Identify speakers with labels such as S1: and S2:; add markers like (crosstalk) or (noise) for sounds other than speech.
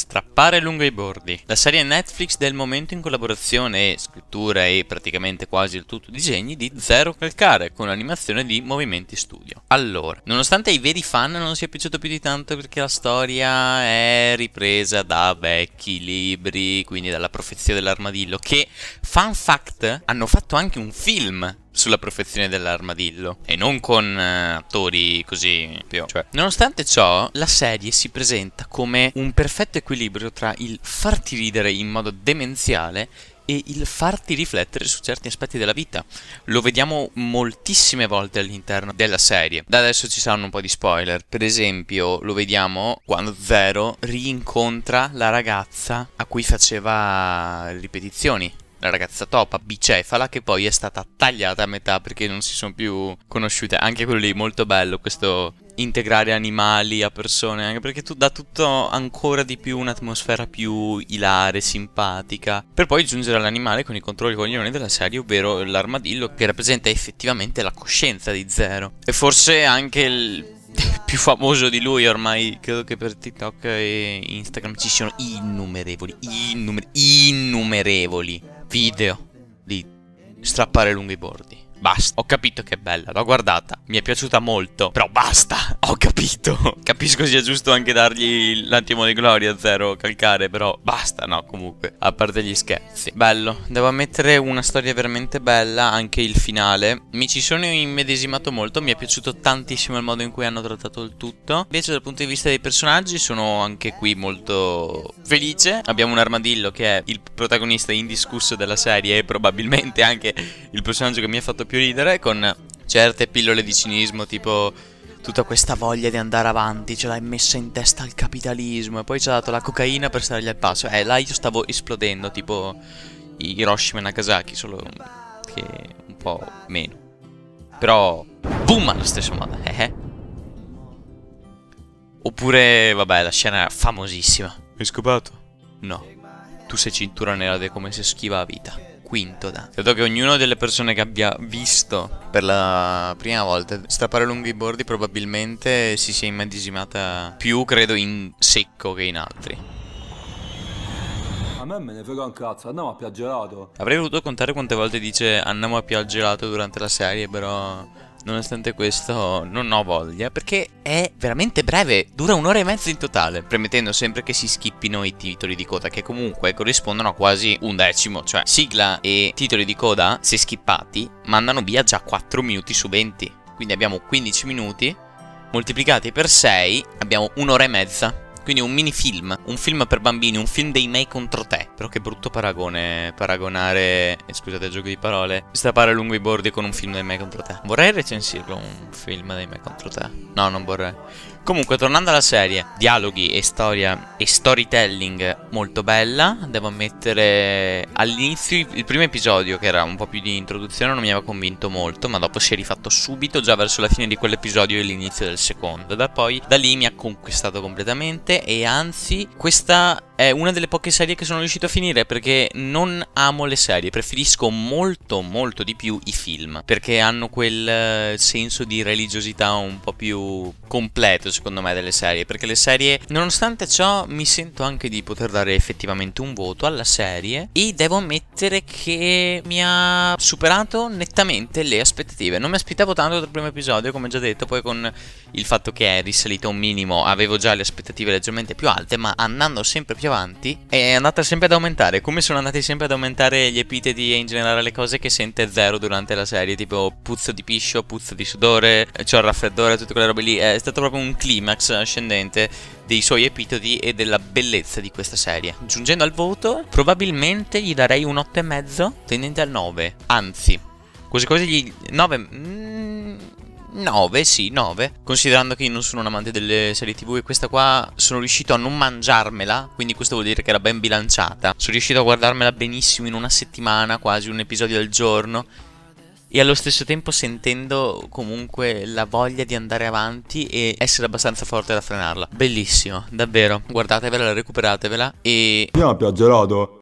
S1: Strappare lungo i bordi. La serie Netflix del momento in collaborazione e scrittura e praticamente quasi il tutto disegni di Zero Calcare con l'animazione di Movimenti Studio. Allora, nonostante ai veri fan non sia piaciuto più di tanto perché la storia è ripresa da vecchi libri, quindi dalla profezia dell'armadillo, che, fun fact, hanno fatto anche un film sulla profezione dell'armadillo e non con uh, attori così più. Cioè, nonostante ciò, la serie si presenta come un perfetto equilibrio tra il farti ridere in modo demenziale e il farti riflettere su certi aspetti della vita. Lo vediamo moltissime volte all'interno della serie. Da adesso ci saranno un po' di spoiler. Per esempio, lo vediamo quando Zero rincontra la ragazza a cui faceva ripetizioni la ragazza topa bicefala che poi è stata tagliata a metà perché non si sono più conosciute. Anche quello lì molto bello questo integrare animali a persone, anche perché tu dà tutto ancora di più un'atmosfera più ilare, simpatica, per poi giungere all'animale con i controlli coglioni della serie, ovvero l'armadillo che rappresenta effettivamente la coscienza di Zero. E forse anche il (laughs) più famoso di lui ormai credo che per TikTok e Instagram ci siano innumerevoli, innumer innumerevoli video di strappare lunghi bordi. Basta, ho capito che è bella, l'ho guardata, mi è piaciuta molto, però basta, ho capito. (laughs) Capisco sia giusto anche dargli l'attimo di gloria a zero calcare, però basta, no, comunque, a parte gli scherzi. Bello, devo ammettere una storia veramente bella, anche il finale. Mi ci sono immedesimato molto, mi è piaciuto tantissimo il modo in cui hanno trattato il tutto. Invece dal punto di vista dei personaggi sono anche qui molto felice. Abbiamo un armadillo che è il protagonista indiscusso della serie e probabilmente anche il personaggio che mi ha fatto più ridere con certe pillole di cinismo tipo tutta questa voglia di andare avanti ce l'hai messa in testa al capitalismo e poi ci ha dato la cocaina per stargli al passo. Eh, là io stavo esplodendo tipo Hiroshima e Nagasaki, solo che un po' meno. Però, boom, allo stesso modo. Eh, eh. Oppure, vabbè, la scena è famosissima. Hai scopato? No. Tu sei cintura nera come se schiva la vita quinto Dan. Credo che ognuno delle persone che abbia visto per la prima volta strappare lunghi bordi probabilmente si sia immedesimata più, credo, in secco che in altri.
S2: A me me ne frega un cazzo, andiamo a piaggelato.
S1: Avrei voluto contare quante volte dice andiamo a piaggelato durante la serie, però Nonostante questo non ho voglia perché è veramente breve, dura un'ora e mezza in totale, premettendo sempre che si skippino i titoli di coda che comunque corrispondono a quasi un decimo, cioè sigla e titoli di coda se skippati mandano via già 4 minuti su 20, quindi abbiamo 15 minuti moltiplicati per 6 abbiamo un'ora e mezza quindi un mini film, un film per bambini, un film dei me contro te. Però che brutto paragone, paragonare, eh, scusate il gioco di parole, strappare lungo i bordi con un film dei me contro te. Vorrei recensirlo un film dei me contro te. No, non vorrei. Comunque, tornando alla serie, dialoghi e storia e storytelling molto bella. Devo ammettere, all'inizio il primo episodio, che era un po' più di introduzione, non mi aveva convinto molto, ma dopo si è rifatto subito, già verso la fine di quell'episodio e l'inizio del secondo. Da poi, da lì mi ha conquistato completamente e anzi, questa è una delle poche serie che sono riuscito a finire perché non amo le serie, preferisco molto molto di più i film, perché hanno quel eh, senso di religiosità un po' più completo secondo me delle serie, perché le serie, nonostante ciò, mi sento anche di poter dare effettivamente un voto alla serie e devo ammettere che mi ha superato nettamente le aspettative. Non mi aspettavo tanto dal primo episodio, come già detto, poi con il fatto che è risalito un minimo avevo già le aspettative leggermente più alte, ma andando sempre più avanti è andata sempre ad aumentare, come sono andati sempre ad aumentare gli epiteti e in generale le cose che sente Zero durante la serie, tipo puzzo di piscio, puzzo di sudore, c'ho il raffreddore, tutte quelle robe lì, è stato proprio un climax ascendente dei suoi epitodi e della bellezza di questa serie. Giungendo al voto, probabilmente gli darei un 8,5 tendente al 9, anzi, quasi quasi gli 9... Mm, 9, sì, 9. Considerando che io non sono un amante delle serie TV e questa qua sono riuscito a non mangiarmela, quindi questo vuol dire che era ben bilanciata. Sono riuscito a guardarmela benissimo in una settimana, quasi un episodio al giorno. E allo stesso tempo sentendo comunque la voglia di andare avanti e essere abbastanza forte da frenarla. Bellissimo, davvero. Guardatevela, recuperatevela e...
S2: Andiamo a piaggelato.